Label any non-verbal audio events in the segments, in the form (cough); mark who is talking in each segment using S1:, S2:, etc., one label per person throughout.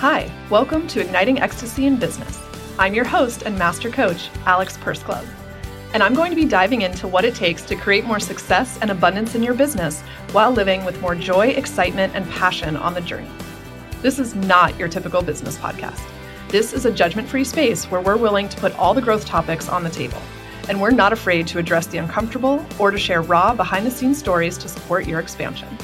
S1: Hi, welcome to Igniting Ecstasy in Business. I'm your host and master coach, Alex Pursglove. And I'm going to be diving into what it takes to create more success and abundance in your business while living with more joy, excitement, and passion on the journey. This is not your typical business podcast. This is a judgment free space where we're willing to put all the growth topics on the table. And we're not afraid to address the uncomfortable or to share raw, behind the scenes stories to support your expansion.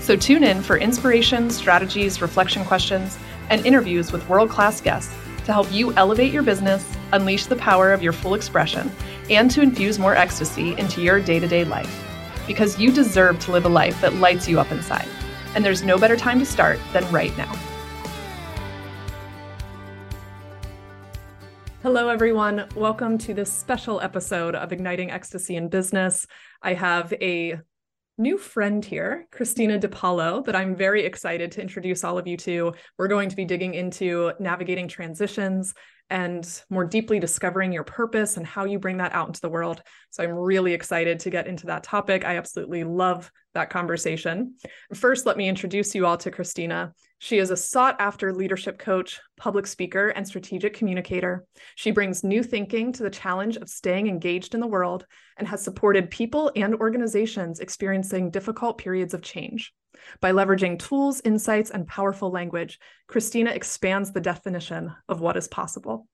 S1: So tune in for inspiration, strategies, reflection questions, and interviews with world class guests to help you elevate your business, unleash the power of your full expression, and to infuse more ecstasy into your day to day life. Because you deserve to live a life that lights you up inside. And there's no better time to start than right now. Hello, everyone. Welcome to this special episode of Igniting Ecstasy in Business. I have a new friend here, Kristina DiPalo, that I'm very excited to introduce all of you to. We're going to be digging into navigating transitions and more deeply discovering your purpose and how you bring that out into the world. So I'm really excited to get into that topic. I absolutely love that conversation. First, let me introduce you all to Kristina. She is a sought after leadership coach, public speaker, and strategic communicator. She brings new thinking to the challenge of staying engaged in the world and has supported people and organizations experiencing difficult periods of change. By leveraging tools, insights, and powerful language, Kristina expands the definition of what is possible.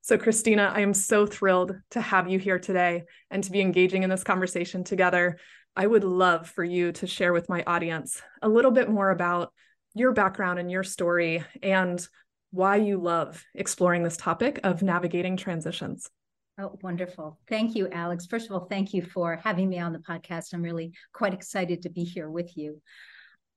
S1: So, Kristina, I am so thrilled to have you here today and to be engaging in this conversation together. I would love for you to share with my audience a little bit more about your background and your story and why you love exploring this topic of navigating transitions.
S2: Oh, wonderful. Thank you, Alex. First of all, thank you for having me on the podcast. I'm really quite excited to be here with you.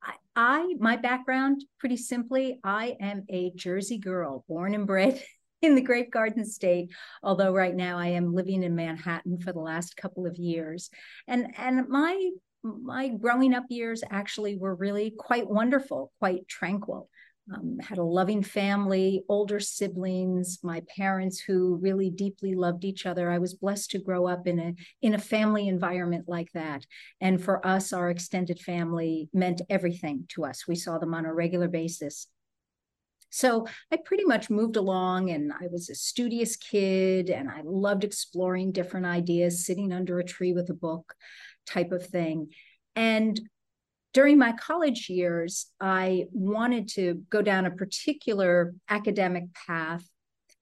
S2: I, I, my background, pretty simply, I am a Jersey girl, born and bred (laughs) in the Grape Garden State. Although right now I am living in Manhattan for the last couple of years, and and my my growing up years actually were really quite wonderful, quite tranquil um, had a loving family, older siblings, my parents who really deeply loved each other. I was blessed to grow up in a in a family environment like that. And for us, our extended family meant everything to us. We saw them on a regular basis. So I pretty much moved along and I was a studious kid and I loved exploring different ideas, sitting under a tree with a book type of thing. And during my college years, I wanted to go down a particular academic path.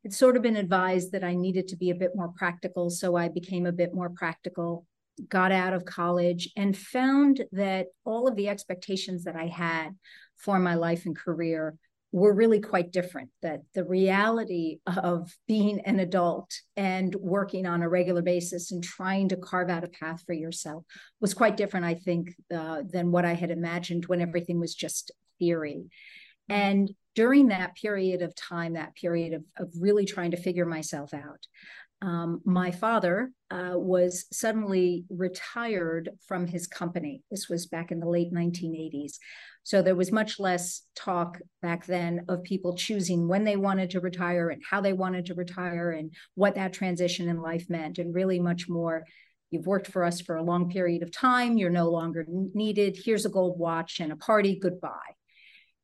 S2: It's sort of been advised that I needed to be a bit more practical. So I became a bit more practical, got out of college, and found that all of the expectations that I had for my life and career were really quite different. That the reality of being an adult and working on a regular basis and trying to carve out a path for yourself was quite different, I think, uh, than what I had imagined when everything was just theory. And during that period of time, that period of, of really trying to figure myself out, um, my father uh, was suddenly retired from his company. This was back in the late 1980s. So there was much less talk back then of people choosing when they wanted to retire and how they wanted to retire and what that transition in life meant, and really much more. You've worked for us for a long period of time. You're no longer needed. Here's a gold watch and a party. Goodbye.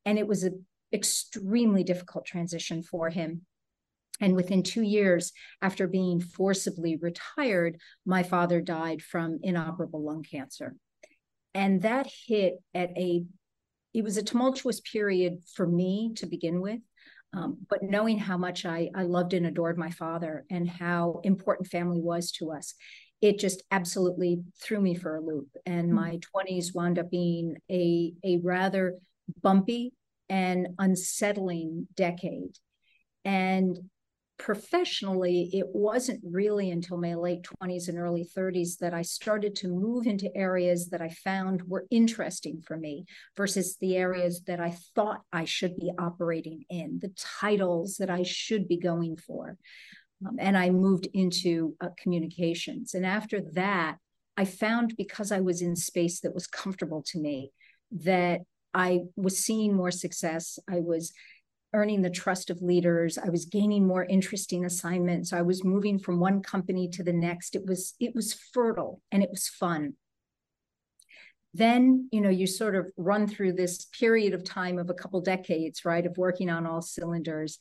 S2: And it was an extremely difficult transition for him. And within two years after being forcibly retired, my father died from inoperable lung cancer. And that hit at a it was a tumultuous period for me to begin with. Um, but knowing how much I, I loved and adored my father and how important family was to us, it just absolutely threw me for a loop. And mm-hmm. my 20s wound up being a, a rather bumpy and unsettling decade. And professionally, it wasn't really until my late 20s and early 30s that I started to move into areas that I found were interesting for me versus the areas that I thought I should be operating in, the titles that I should be going for. Um, and I moved into uh, communications. And after that, I found because I was in space that was comfortable to me that I was seeing more success. I was earning the trust of leaders. I was gaining more interesting assignments. I was moving from one company to the next. It was it was fertile and it was fun. Then you know you sort of run through this period of time of a couple decades right of working on all cylinders.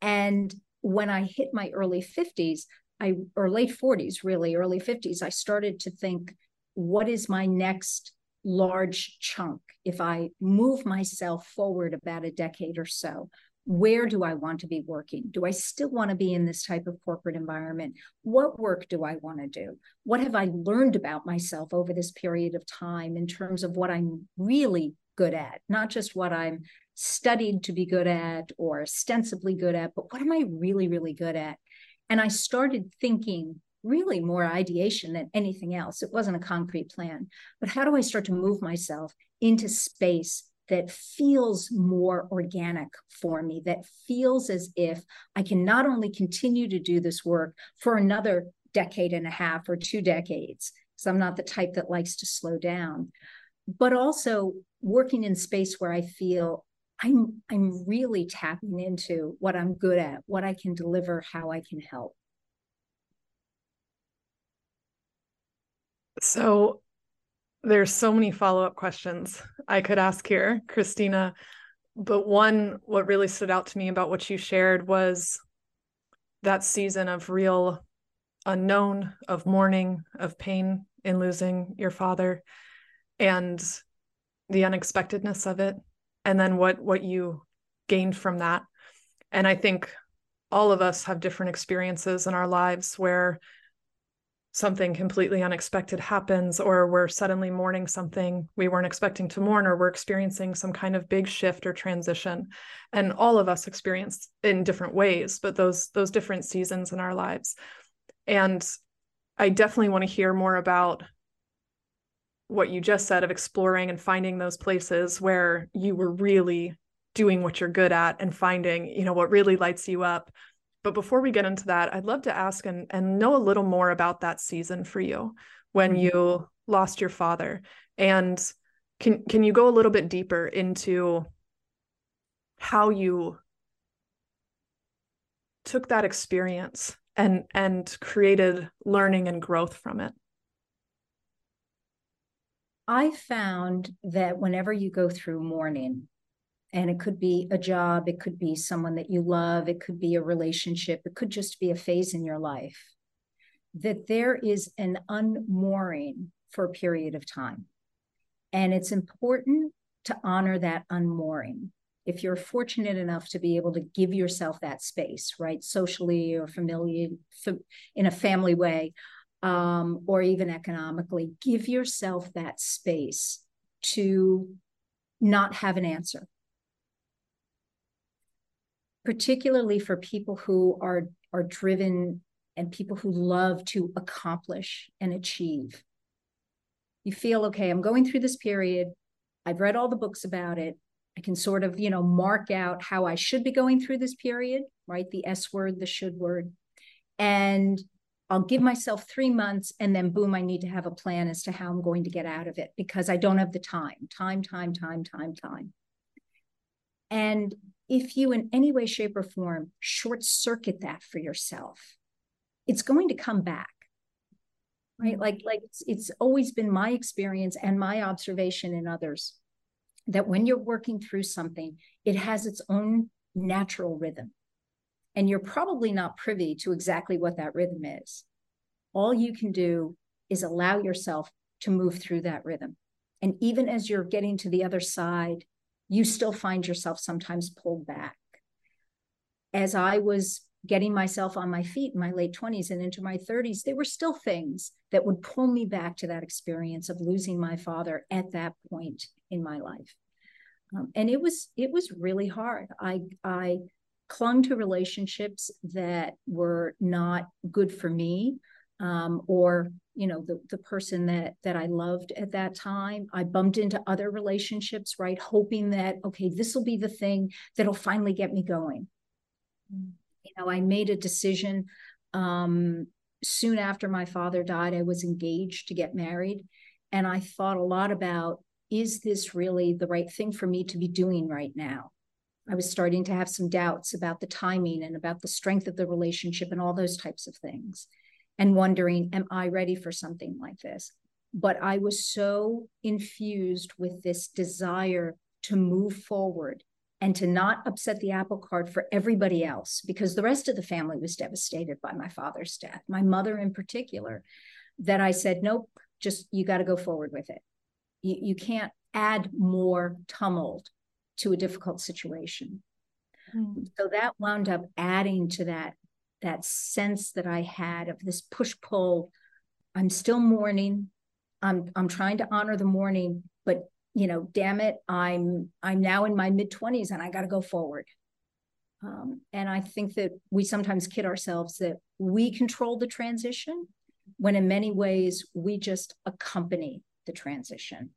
S2: And when i hit my early 50s i or late 40s really early 50s i started to think what is my next large chunk if i move myself forward about a decade or so where do I want to be working? Do I still want to be in this type of corporate environment? What work do I want to do? What have I learned about myself over this period of time in terms of what I'm really good at, not just what I'm studied to be good at or ostensibly good at, but what am I really, really good at? And I started thinking really more ideation than anything else. It wasn't a concrete plan, but how do I start to move myself into space that feels more organic for me, that feels as if I can not only continue to do this work for another decade and a half or two decades, because I'm not the type that likes to slow down, but also working in space where I feel I'm I'm really tapping into what I'm good at, what I can deliver, how I can help.
S1: So there's so many follow-up questions I could ask here, Kristina. But one, what really stood out to me about what you shared was that season of real unknown, of mourning, of pain in losing your father, and the unexpectedness of it, and then what what you gained from that. And I think all of us have different experiences in our lives where something completely unexpected happens or we're suddenly mourning something we weren't expecting to mourn or we're experiencing some kind of big shift or transition. And all of us experience in different ways but those those different seasons in our lives. And i definitely want to hear more about what you just said of exploring and finding those places where you were really doing what you're good at and finding you know what really lights you up but before we get into that, I'd love to ask and, and know a little more about that season for you when mm-hmm. you lost your father. And can can you go a little bit deeper into how you took that experience and and created learning and growth from it?
S2: I found that whenever you go through mourning, and it could be a job, it could be someone that you love, it could be a relationship, it could just be a phase in your life. That there is an unmooring for a period of time. And it's important to honor that unmooring. If you're fortunate enough to be able to give yourself that space, right, socially or familiar, in a family way, um, or even economically, give yourself that space to not have an answer particularly for people who are are driven and people who love to accomplish and achieve. You feel okay, I'm going through this period. I've read all the books about it. I can sort of, you know, mark out how I should be going through this period, right? The S word, the should word. And I'll give myself three months and then boom, I need to have a plan as to how I'm going to get out of it because I don't have the time, time, time, time, time, time. And if you in any way shape or form short circuit that for yourself it's going to come back right? Mm-hmm. like like it's, it's always been my experience and my observation in others that when you're working through something it has its own natural rhythm. And you're probably not privy to exactly what that rhythm is. All you can do is allow yourself to move through that rhythm. And even as you're getting to the other side you still find yourself sometimes pulled back. As I was getting myself on my feet in my late 20s and into my 30s, there were still things that would pull me back to that experience of losing my father at that point in my life. Um, and it was it was really hard. I I clung to relationships that were not good for me um, or you know the the person that that I loved at that time. I bumped into other relationships, right, hoping that okay, this will be the thing that'll finally get me going. Mm. You know, I made a decision um, soon after my father died. I was engaged to get married, and I thought a lot about is this really the right thing for me to be doing right now? I was starting to have some doubts about the timing and about the strength of the relationship and all those types of things and wondering, am I ready for something like this? but I was so infused with this desire to move forward and to not upset the apple cart for everybody else because the rest of the family was devastated by my father's death, my mother in particular, that I said, nope, just you got to go forward with it. You, you can't add more tumult to a difficult situation. Mm. So that wound up adding to that that sense that I had of this push pull. I'm still mourning. I'm I'm trying to honor the mourning, but you know, damn it, I'm I'm now in my mid 20s and I got to go forward. Um, and I think that we sometimes kid ourselves that we control the transition when in many ways we just accompany the transition.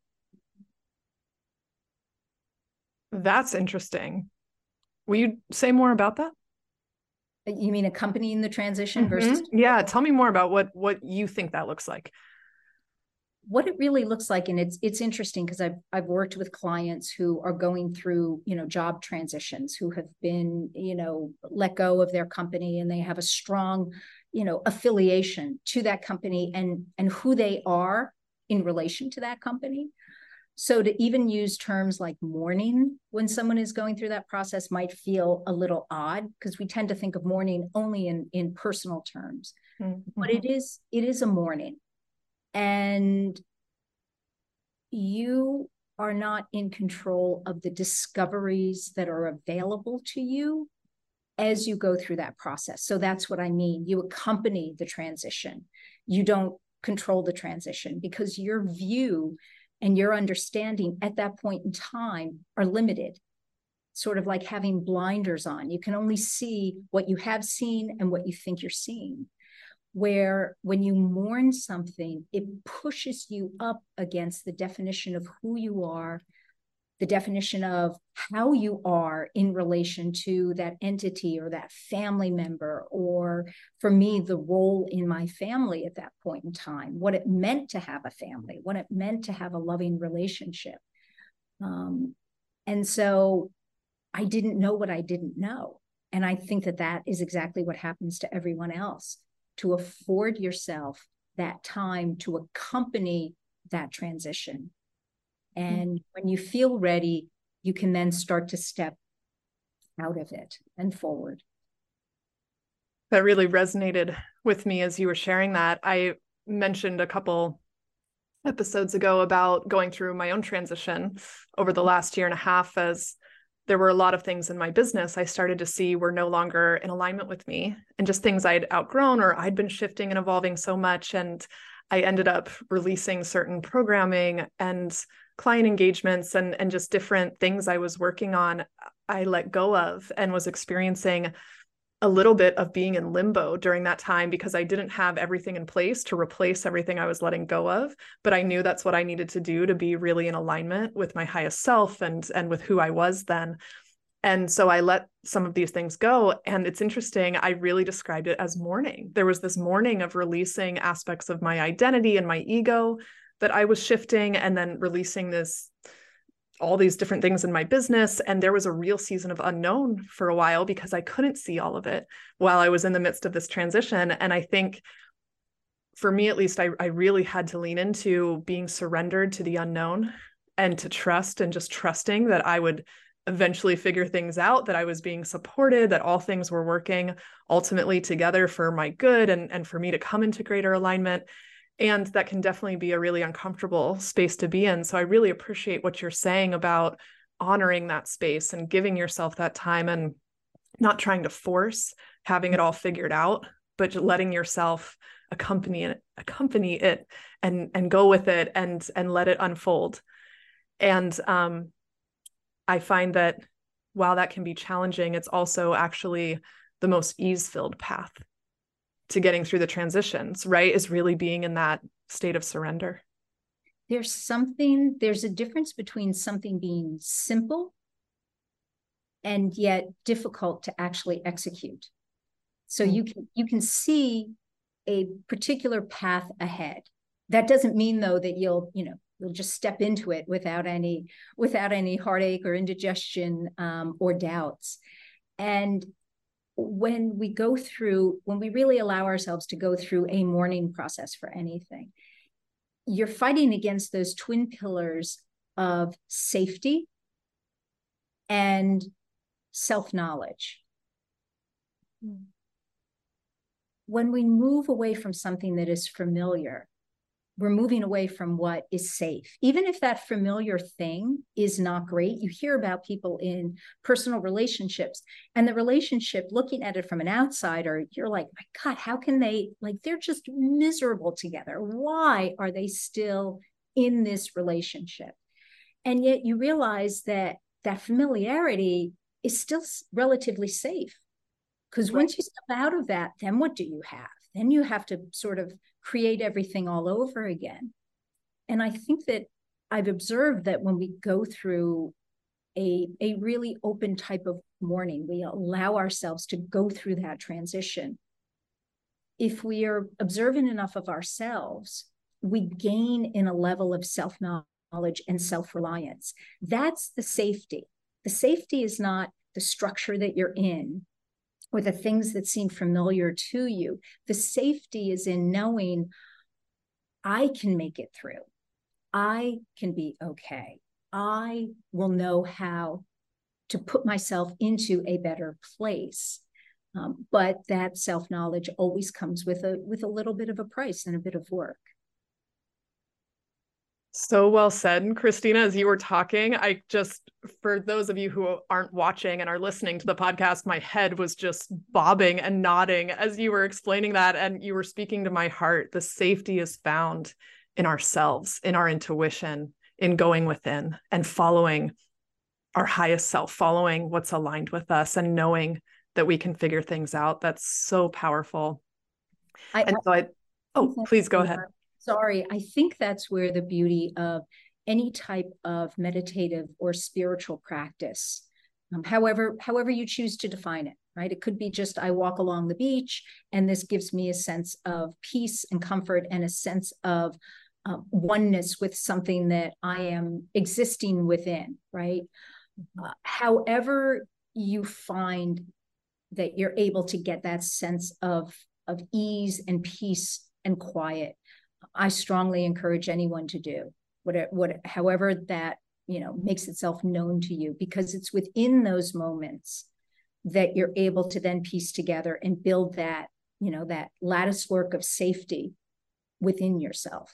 S1: That's interesting. Will you say more about that?
S2: You mean accompanying the transition mm-hmm. versus
S1: Yeah, tell me more about what what you think that looks like.
S2: What it really looks like and it's it's interesting because I've I've worked with clients who are going through, you know, job transitions, who have been, you know, let go of their company and they have a strong, you know, affiliation to that company and and who they are in relation to that company. So to even use terms like mourning when someone is going through that process might feel a little odd because we tend to think of mourning only in, in personal terms. Mm-hmm. But it is it is a mourning. And you are not in control of the discoveries that are available to you as you go through that process. So that's what I mean. You accompany the transition. You don't control the transition because your view and your understanding at that point in time are limited sort of like having blinders on. You can only see what you have seen and what you think you're seeing. Where when you mourn something it pushes you up against the definition of who you are the definition of how you are in relation to that entity or that family member, or for me, the role in my family at that point in time, what it meant to have a family, what it meant to have a loving relationship. Um, and so I didn't know what I didn't know. And I think that that is exactly what happens to everyone else to afford yourself that time to accompany that transition Mm-hmm. And when you feel ready, you can then start to step out of it and forward.
S1: That really resonated with me as you were sharing that. I mentioned a couple episodes ago about going through my own transition over the last year and a half as there were a lot of things in my business I started to see were no longer in alignment with me and just things I'd outgrown or I'd been shifting and evolving so much. And I ended up releasing certain programming and client engagements and and just different things I was working on I let go of and was experiencing a little bit of being in limbo during that time because I didn't have everything in place to replace everything I was letting go of. But I knew that's what I needed to do to be really in alignment with my highest self and and with who I was then. And so I let some of these things go. And it's interesting I really described it as mourning. There was this mourning of releasing aspects of my identity and my ego that I was shifting and then releasing this all these different things in my business. And there was a real season of unknown for a while because I couldn't see all of it while I was in the midst of this transition. And I think for me at least I, I really had to lean into being surrendered to the unknown and to trust and just trusting that I would eventually figure things out that I was being supported that all things were working ultimately together for my good and and for me to come into greater alignment and that can definitely be a really uncomfortable space to be in. So i really appreciate what you're saying about honoring that space and giving yourself that time and not trying to force having it all figured out but letting yourself accompany it accompany it and and go with it and and let it unfold. And um i find that while that can be challenging it's also actually the most ease filled path to getting through the transitions, right? Is really being in that state of surrender.
S2: There's something, there's a difference between something being simple and yet difficult to actually execute. So mm-hmm. you can you can see a particular path ahead. That doesn't mean though that you'll, you know, you'll just step into it without any without any heartache or indigestion um, or doubts. And when we go through, when we really allow ourselves to go through a mourning process for anything, you're fighting against those twin pillars of safety and self knowledge. Mm. When we move away from something that is familiar, we're moving away from what is safe. Even if that familiar thing is not great, you hear about people in personal relationships and the relationship, looking at it from an outsider, you're like, my God, how can they, like, they're just miserable together. Why are they still in this relationship? And yet you realize that that familiarity is still relatively safe. Because right. once you step out of that, then what do you have? Then you have to sort of create everything all over again. And I think that I've observed that when we go through a, a really open type of mourning, we allow ourselves to go through that transition. If we are observant enough of ourselves, we gain in a level of self knowledge and self reliance. That's the safety. The safety is not the structure that you're in, or the things that seem familiar to you. The safety is in knowing I can make it through. I can be okay. I will know how to put myself into a better place. Um, but that self knowledge always comes with a with a little bit of a price and a bit of work.
S1: So well said, Kristina. As you were talking, I just, for those of you who aren't watching and are listening to the podcast, my head was just bobbing and nodding as you were explaining that. And you were speaking to my heart. The safety is found in ourselves, in our intuition, in going within and following our highest self, following what's aligned with us and knowing that we can figure things out. That's so powerful. I, and so I, oh, please go ahead
S2: sorry, I think that's where the beauty of any type of meditative or spiritual practice, um, however, however you choose to define it, right? It could be just I walk along the beach and this gives me a sense of peace and comfort and a sense of uh, oneness with something that I am existing within, right? Mm-hmm. Uh, however, you find that you're able to get that sense of of ease and peace and quiet I strongly encourage anyone to do what, what, however that you know makes itself known to you, because it's within those moments that you're able to then piece together and build that you know that lattice work of safety within yourself.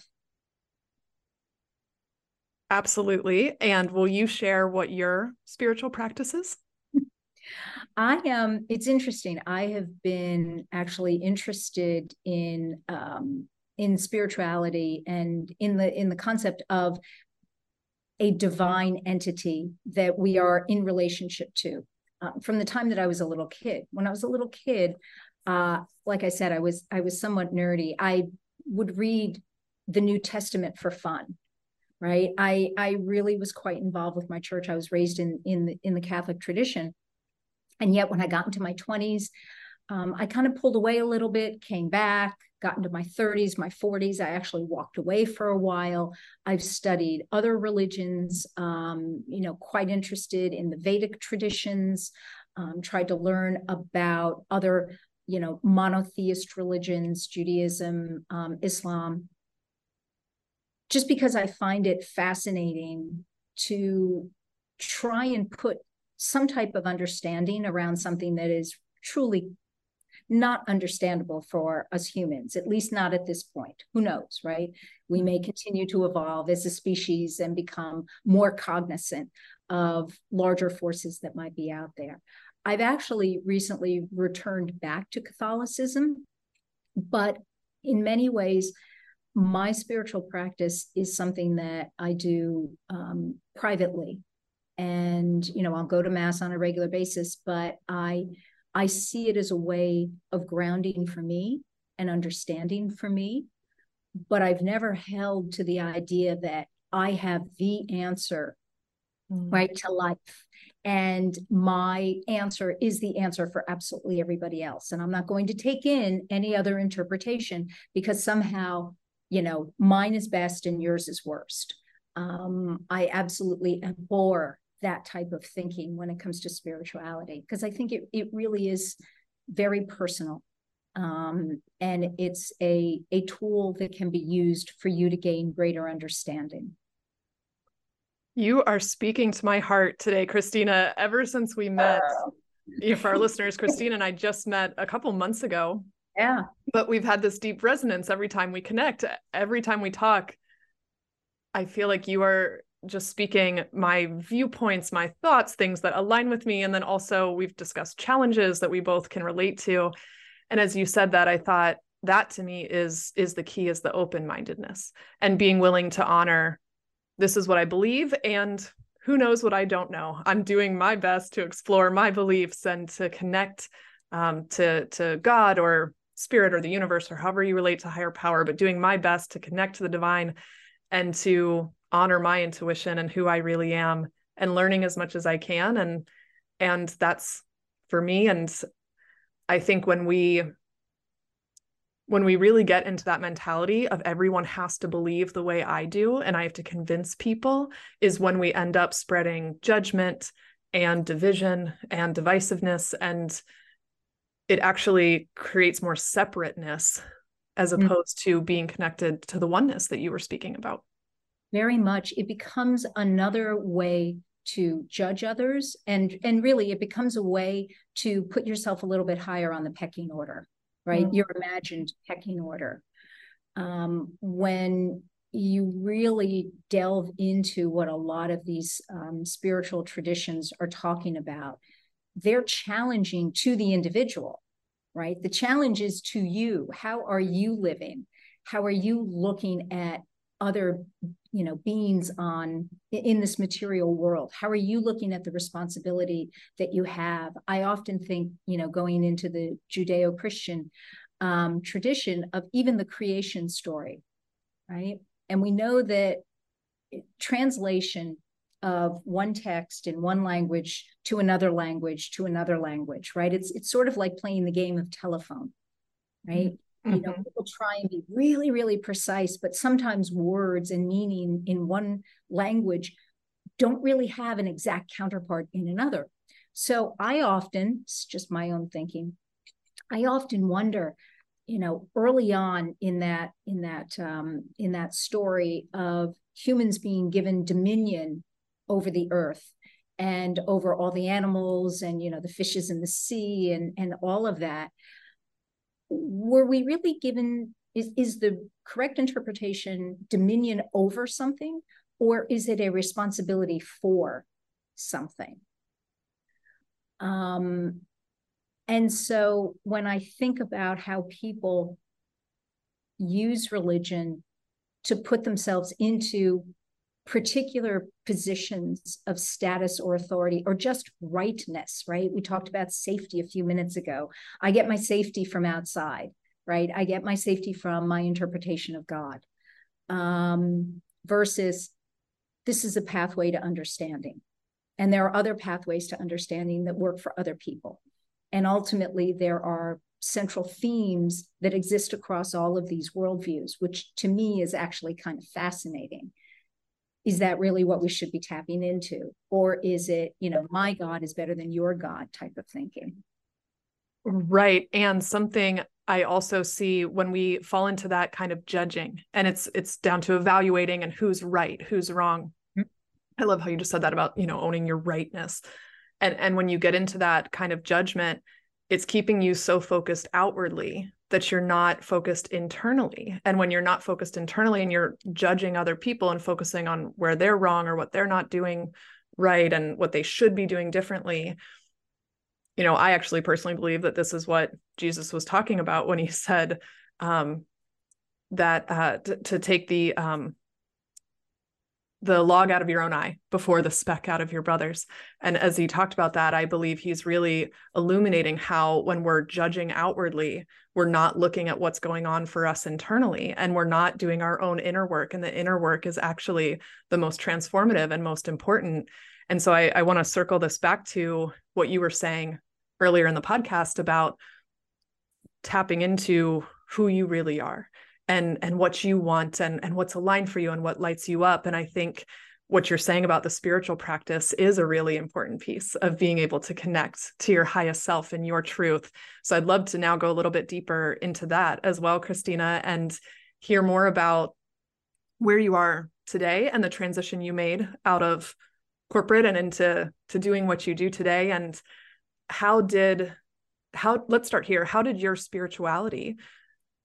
S1: Absolutely. And will you share what your spiritual practice is?
S2: I am, it's interesting. I have been actually interested in um, in spirituality and in the in the concept of a divine entity that we are in relationship to uh, from the time that I was a little kid. When I was a little kid, uh, like I said, I was I was somewhat nerdy. I would read the New Testament for fun, right? I I really was quite involved with my church. I was raised in in the, in the Catholic tradition, and yet when I got into my twenties, um, I kind of pulled away a little bit, came back, got into my 30s, my 40s. I actually walked away for a while. I've studied other religions, um, you know, quite interested in the Vedic traditions, um, tried to learn about other, you know, monotheist religions, Judaism, um, Islam, just because I find it fascinating to try and put some type of understanding around something that is truly not understandable for us humans, at least not at this point. Who knows, right? We may continue to evolve as a species and become more cognizant of larger forces that might be out there. I've actually recently returned back to Catholicism, but in many ways, my spiritual practice is something that I do um, privately. And, you know, I'll go to Mass on a regular basis, but I I see it as a way of grounding for me and understanding for me. But I've never held to the idea that I have the answer, mm. right, to life. And my answer is the answer for absolutely everybody else. And I'm not going to take in any other interpretation because somehow, you know, mine is best and yours is worst. Um, I absolutely abhor that type of thinking when it comes to spirituality because I think it, it really is very personal. Um, and it's a, a tool that can be used for you to gain greater understanding.
S1: You are speaking to my heart today, Kristina. Ever since we met, for our (laughs) listeners, Kristina and I just met a couple months ago.
S2: Yeah.
S1: But we've had this deep resonance every time we connect, every time we talk. I feel like you are just speaking my viewpoints, my thoughts, things that align with me. And then also, we've discussed challenges that we both can relate to. And as you said that, I thought that to me is is the key is the open-mindedness and being willing to honor this is what I believe and who knows what I don't know. I'm doing my best to explore my beliefs and to connect um, to to God or spirit or the universe or however you relate to higher power, but doing my best to connect to the divine and to honor my intuition and who I really am and learning as much as I can and and that's for me and I think when we when we really get into that mentality of everyone has to believe the way I do and I have to convince people is when we end up spreading judgment and division and divisiveness and it actually creates more separateness as mm. opposed mm-hmm. to being connected to the oneness that you were speaking about
S2: very much it becomes another way to judge others and and really it becomes a way to put yourself a little bit higher on the pecking order right? Mm-hmm. your imagined pecking order. Um, when you really delve into what a lot of these um, spiritual traditions are talking about they're challenging to the individual right? The challenge is to you. How are you living? How are you looking at other you know beings on in this material world? How are you looking at the responsibility that you have? I often think you know going into the judeo-christian um, tradition of even the creation story right? And we know that translation of one text in one language to another language to another language right? It's it's sort of like playing the game of telephone right Mm-hmm. You know, mm-hmm. people try and be really, really precise, but sometimes words and meaning in one language don't really have an exact counterpart in another. So I often, it's just my own thinking, I often wonder, you know, early on in that in that um, in that story of humans being given dominion over the earth and over all the animals and you know the fishes in the sea and and all of that were we really given is is the correct interpretation dominion over something or is it a responsibility for something? Um and so when i think about how people use religion to put themselves into particular positions of status or authority or just rightness, right? We talked about safety a few minutes ago. I get my safety from outside, right? I get my safety from my interpretation of God um, versus this is a pathway to understanding. And there are other pathways to understanding that work for other people. And ultimately, there are central themes that exist across all of these worldviews, which to me is actually kind of fascinating is that really what we should be tapping into? Or is it you know my god is better than your god type of thinking?
S1: Right and something i also see when we fall into that kind of judging and it's it's down to evaluating and who's right who's wrong. Mm-hmm. i love how you just said that about you know owning your rightness. And and when you get into that kind of judgment it's keeping you so focused outwardly that you're not focused internally. And when you're not focused internally and you're judging other people and focusing on where they're wrong or what they're not doing right and what they should be doing differently, you know, I actually personally believe that this is what Jesus was talking about when he (laughs) said um, that uh, t- to take the um, the log out of your own eye before the speck out of your brother's. And as he talked about that, I believe he's really illuminating how when we're judging outwardly, we're not looking at what's going on for us internally and we're not doing our own inner work. And the inner work is actually the most transformative and most important. And so I, I want to circle this back to what you were saying earlier in the podcast about tapping into who you really are and and what you want and and what's aligned for you and what lights you up. And i think what you're saying about the spiritual practice is a really important piece of being able to connect to your highest self and your truth. So I'd love to now go a little bit deeper into that as well, Kristina, and hear more about where you are today and the transition you made out of corporate and into to doing what you do today. And how did how let's start here. How did your spirituality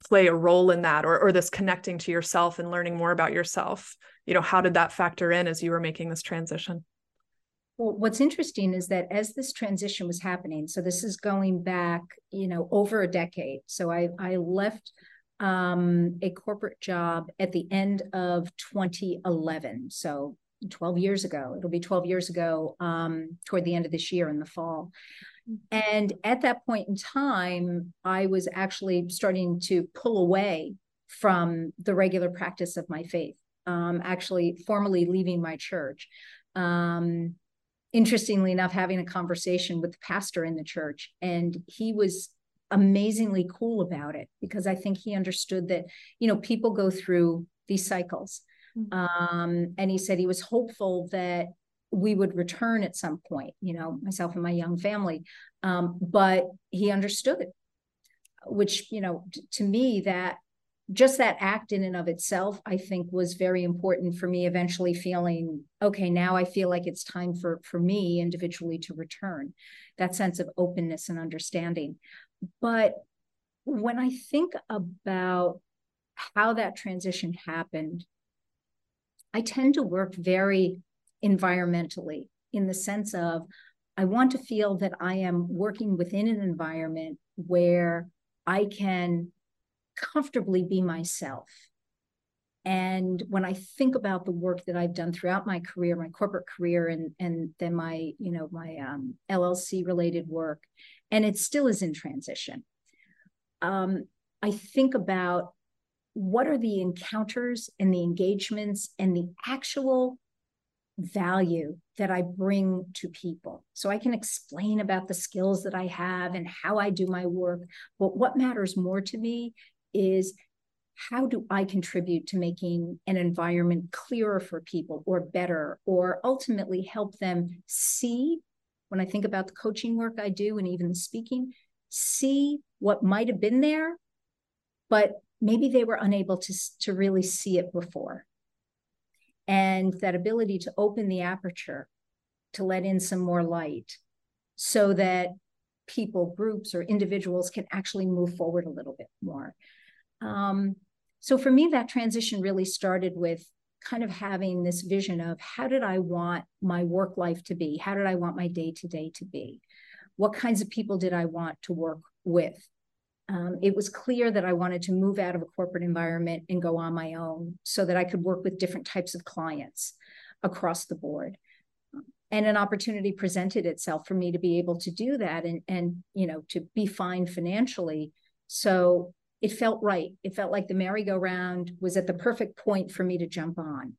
S1: play a role in that or, or this connecting to yourself and learning more about yourself? You know how did that factor in as you were making this transition?
S2: Well what's interesting is that as this transition was happening so this is going back you know over a decade. So i i left um, a corporate job at the end of 2011 so 12 years ago it'll be 12 years ago um, toward the end of this year in the fall and at that point in time, I was actually starting to pull away from the regular practice of my faith, um, actually formally leaving my church. Um, interestingly enough, having a conversation with the pastor in the church, and he was amazingly cool about it because I think he understood that, you know, people go through these cycles. Mm-hmm. Um, and he said he was hopeful that we would return at some point, you know, myself and my young family. Um, but he understood, which, you know, t- to me, that just that act in and of itself, I think was very important for me eventually feeling, okay, now I feel like it's time for, for me individually to return that sense of openness and understanding. But when I think about how that transition happened, I tend to work very environmentally in the sense of I want to feel that I am working within an environment where I can comfortably be myself. And when I think about the work that I've done throughout my career, my corporate career, and and then my you know my um, LLC related work, and it still is in transition. Um, I think about what are the encounters and the engagements and the actual value that I bring to people. So I can explain about the skills that I have and how I do my work. But what matters more to me is how do I contribute to making an environment clearer for people or better, or ultimately help them see when I think about the coaching work I do and even speaking, see what might have been there, but maybe they were unable to, to really see it before and that ability to open the aperture to let in some more light so that people, groups, or individuals can actually move forward a little bit more. Um, so for me, that transition really started with kind of having this vision of how did I want my work life to be? How did I want my day to day to be? What kinds of people did I want to work with? Um, it was clear that I wanted to move out of a corporate environment and go on my own so that I could work with different types of clients across the board. And an opportunity presented itself for me to be able to do that and, and you know, to be fine financially. So it felt right. It felt like the merry-go-round was at the perfect point for me to jump on.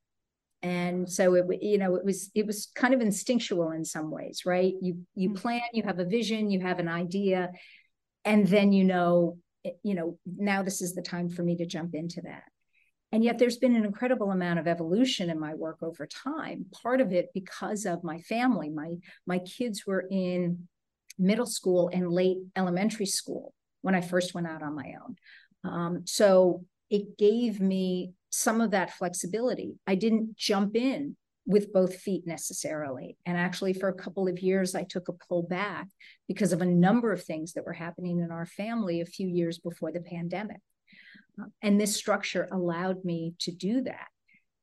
S2: And so it, you know, it was it was kind of instinctual in some ways, right? You you mm. plan, you have a vision, you have an idea, and then you know you know now this is the time for me to jump into that. And yet there's been an incredible amount of evolution in my work over time part of it because of my family. My my kids were in middle school and late elementary school when i first went out on my own. Um, so it gave me some of that flexibility. I didn't jump in with both feet necessarily. And actually, for a couple of years, I took a pull back because of a number of things that were happening in our family a few years before the pandemic. Um, and this structure allowed me to do that.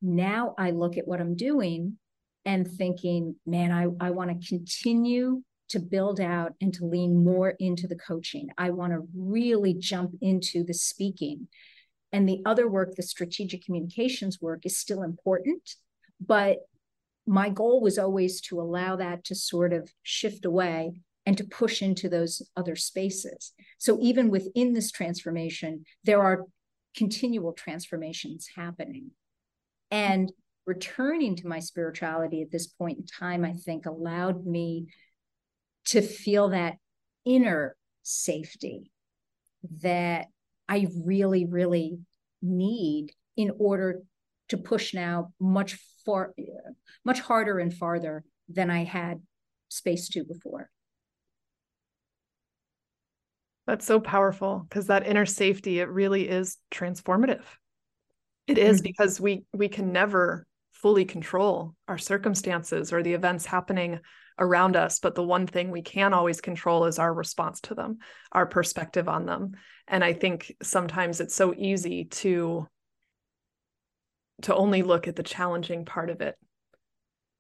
S2: Now I look at what I'm doing and thinking, man, I, I want to continue to build out and to lean more into the coaching. I want to really jump into the speaking. And the other work, the strategic communications work, is still important but my goal was always to allow that to sort of shift away and to push into those other spaces. So even within this transformation, there are continual transformations happening. And returning to my spirituality at this point in time, I think allowed me to feel that inner safety that I really, really need in order to push now much far much harder and farther than I had space to before.
S1: That's so powerful because that inner safety, it really is transformative. It is mm-hmm. because we we can never fully control our circumstances or the events happening around us but the one thing we can always control is our response to them our perspective on them and i think sometimes it's so easy to to only look at the challenging part of it.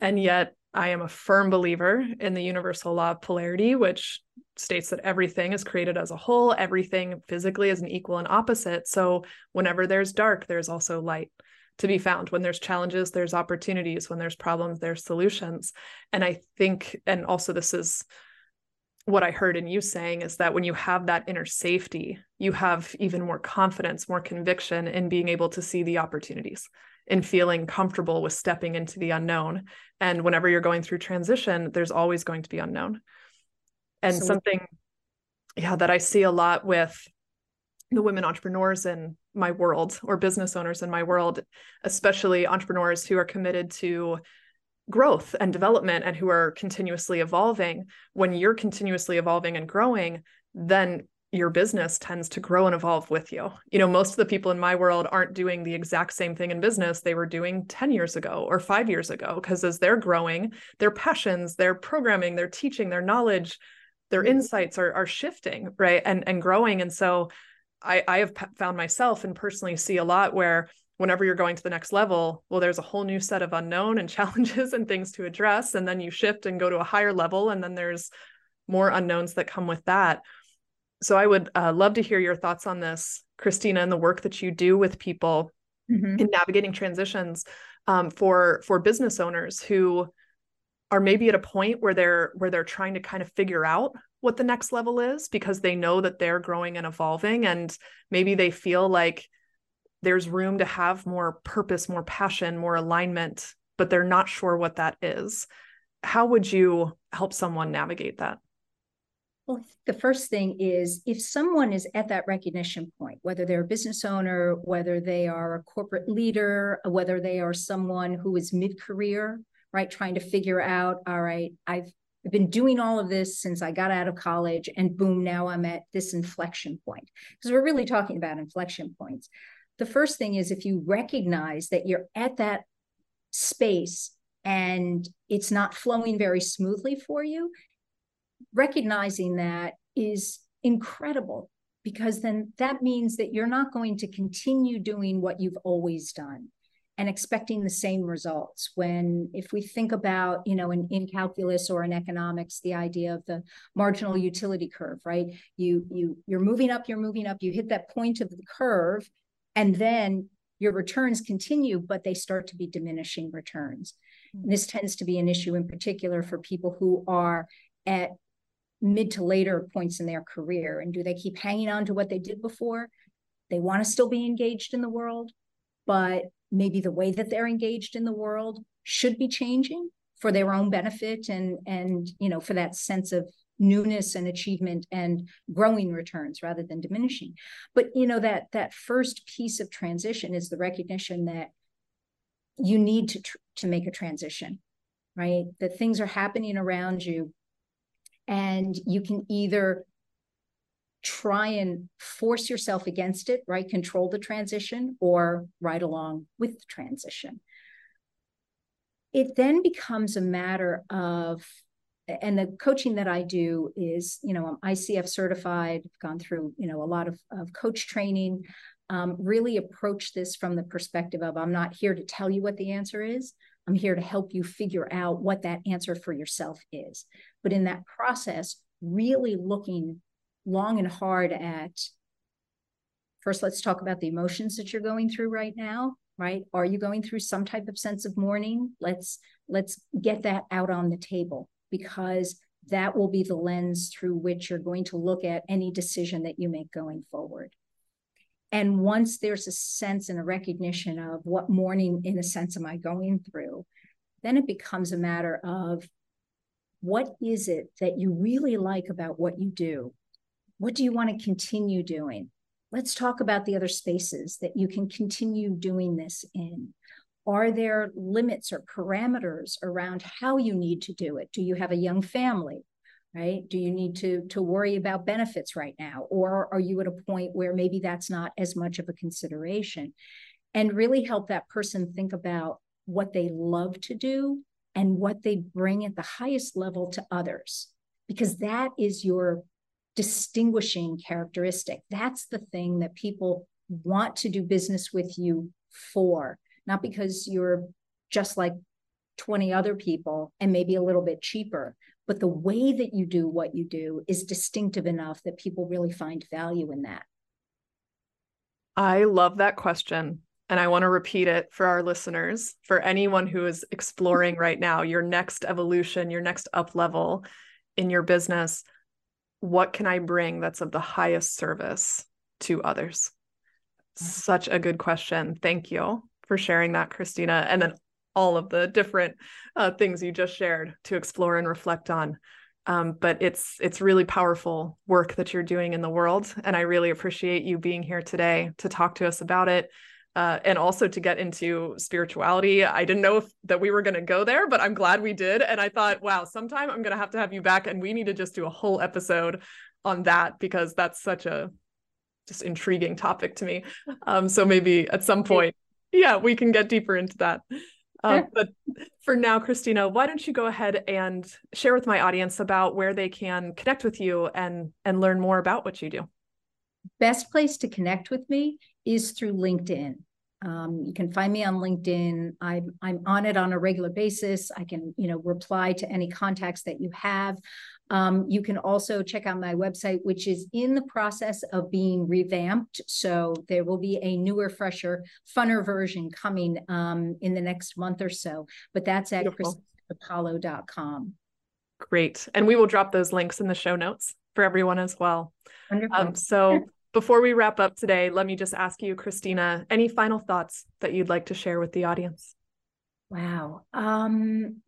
S1: And yet i am a firm believer in the universal law of polarity which states that everything is created as a whole everything physically is an equal and opposite. So whenever there's dark there's also light to be found. When there's challenges there's opportunities. When there's problems there's solutions. And i think and also this is what i heard in you saying is that when you have that inner safety you have even more confidence more conviction in being able to see the opportunities in feeling comfortable with stepping into the unknown. And whenever you're going through transition there's always going to be unknown. And so, something yeah that i see a lot with the women entrepreneurs in my world or business owners in my world, especially entrepreneurs who are committed to growth and development and who are continuously evolving. When you're continuously evolving and growing, then your business tends to grow and evolve with you. You know, most of the people in my world aren't doing the exact same thing in business they were doing 10 years ago or 5 years ago because as they're growing, their passions, their programming, their teaching, their knowledge, their mm-hmm. insights are are shifting, right? And and growing and so I, I have found myself and personally see a lot where whenever you're going to the next level, well, there's a whole new set of unknown and (laughs) challenges and things to address. And then you shift and go to a higher level. And then there's more unknowns that come with that. So I would uh, love to hear your thoughts on this, Kristina, and the work that you do with people mm-hmm. in navigating transitions um, for for business owners who are maybe at a point where they're where they're trying to kind of figure out what the next level is because they know that they're growing and evolving and maybe they feel like there's room to have more purpose more passion more alignment but they're not sure what that is how would you help someone navigate that
S2: well, the first thing is if someone is at that recognition point, whether they're a business owner, whether they are a corporate leader, whether they are someone who is mid career, right, trying to figure out, all right, I've I've been doing all of this since I got out of college, and boom, now I'm at this inflection point. Because we're really talking about inflection points. The first thing is if you recognize that you're at that space and it's not flowing very smoothly for you, recognizing that is incredible because then that means that you're not going to continue doing what you've always done and expecting the same results. When if we think about you know in, in calculus or in economics the idea of the marginal utility curve right? You you you're moving up you're moving up you hit that point of the curve and then your returns continue but they start to be diminishing returns. And mm-hmm. this tends to be an issue in particular for people who are at mid to later points in their career and do they keep hanging on to what they did before? They want to still be engaged in the world but maybe the way that they're engaged in the world should be changing for their own benefit and and you know for that sense of newness and achievement and growing returns rather than diminishing. But you know that that first piece of transition is the recognition that you need to tr- to make a transition right? That things are happening around you and you can either try and force yourself against it, right? Control the transition or ride along with the transition. It then becomes a matter of, and the coaching that I do is, you know, I'm ICF certified, gone through, you know, a lot of, of coach training, um, really approach this from the perspective of I'm not here to tell you what the answer is. I'm here to help you figure out what that answer for yourself is. But in that mm-hmm. process, really looking long and hard at first let's talk about the emotions that you're going through right now right? Are you going through some type of sense of mourning? Let's let's get that out on the table because that will be the lens through which you're going to look at any decision that you make going forward. And once there's a sense and a recognition of what mourning in a sense am i going through then it becomes a matter of what is it that you really like about what you do what do you want to continue doing? Let's talk about the other spaces that you can continue doing this in. Are there limits or parameters around how you need to do it? Do you have a young family? Right? Do you need to to worry about benefits right now? Or are you at a point where maybe that's not as much of a consideration? And really help that person think about what they love to do and what they bring at the highest level to others, because that is your distinguishing characteristic. That's the thing that people want to do business with you for, not because you're just like 20 other people and maybe a little bit cheaper, but the way that you do what you do is distinctive enough that people really find value in that.
S1: I love that question. And I want to repeat it for our listeners, for anyone who is exploring right now your next evolution, your next up level in your business. What can I bring that's of the highest service to others? Such a good question. Thank you for sharing that, Kristina. And then all of the different uh, things you just shared to explore and reflect on. Um, but it's it's really powerful work that you're doing in the world, and I really appreciate you being here today to talk to us about it uh, and also to get into spirituality. I didn't know if, that we were going to go there, but I'm glad we did. And I thought, wow, sometime I'm going to have to have you back, and we need to just do a whole episode on that because that's such a just intriguing topic to me. Um, so maybe at some point, yeah, we can get deeper into that. Uh, but for now, Kristina, why don't you go ahead and share with my audience about where they can connect with you and and learn more about what you do?
S2: Best place to connect with me is through LinkedIn. Um, you can find me on LinkedIn. I'm I'm on it on a regular basis. I can you know reply to any contacts that you have. Um, you can also check out my website, which is in the process of being revamped. So there will be a newer, fresher, funner version coming um, in the next month or so. But that's at chrisapollo.com.
S1: Great. And we will drop those links in the show notes for everyone as well.
S2: Wonderful. Um,
S1: so before we wrap up today, let me just ask you, Kristina, any final thoughts that you'd like to share with the audience?
S2: Wow. Um,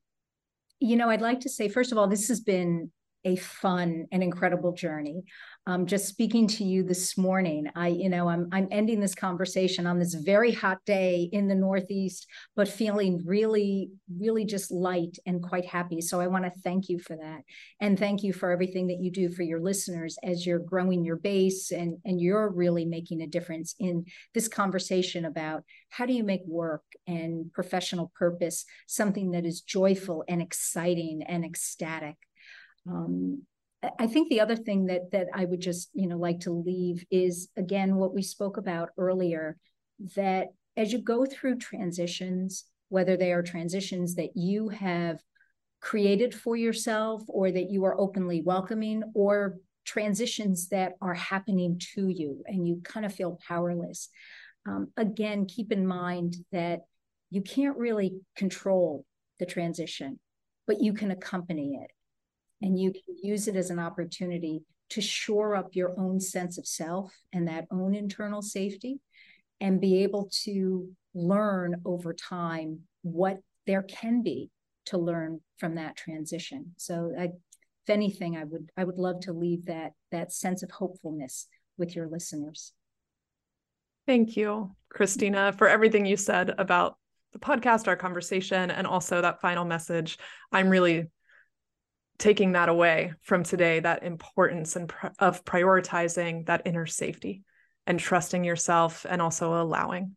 S2: you know, I'd like to say, first of all, this has been a fun and incredible journey. Um, just speaking to you this morning, I, you know, I'm I'm ending this conversation on this very hot day in the Northeast, but feeling really, really just light and quite happy. So I want to thank you for that, and thank you for everything that you do for your listeners as you're growing your base and and you're really making a difference in this conversation about how do you make work and professional purpose something that is joyful and exciting and ecstatic. Um, I think the other thing that that I would just you know like to leave is again what we spoke about earlier that as you go through transitions, whether they are transitions that you have created for yourself or that you are openly welcoming or transitions that are happening to you and you kind of feel powerless. Um, again, keep in mind that you can't really control the transition, but you can accompany it and you can use it as an opportunity to shore up your own sense of self and that own internal safety and be able to learn over time what there can be to learn from that transition. So I, if anything i would i would love to leave that that sense of hopefulness with your listeners.
S1: Thank you kristina for everything you said about the podcast our conversation and also that final message. I'm really taking that away from today that importance and pr- of prioritizing that inner safety and trusting yourself and also allowing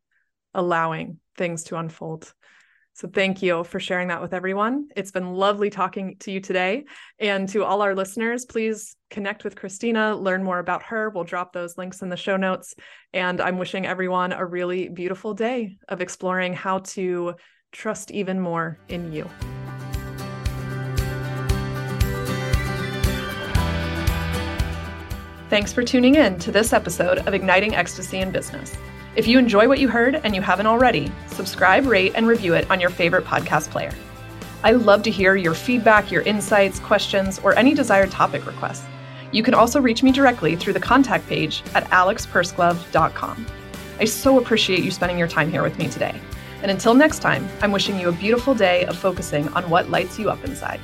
S1: allowing things to unfold. So thank you for sharing that with everyone. It's been lovely talking to you today. And to all our listeners please connect with kristina learn more about her. We'll drop those links in the show notes. And i'm wishing everyone a really beautiful day of exploring how to trust even more in you Thanks for tuning in to this episode of Igniting Ecstasy in Business. If you enjoy what you heard and you haven't already, subscribe, rate, and review it on your favorite podcast player. I love to hear your feedback, your insights, questions, or any desired topic requests. You can also reach me directly through the contact page at alexpursglove.com. I so appreciate you spending your time here with me today. And until next time, I'm wishing you a beautiful day of focusing on what lights you up inside.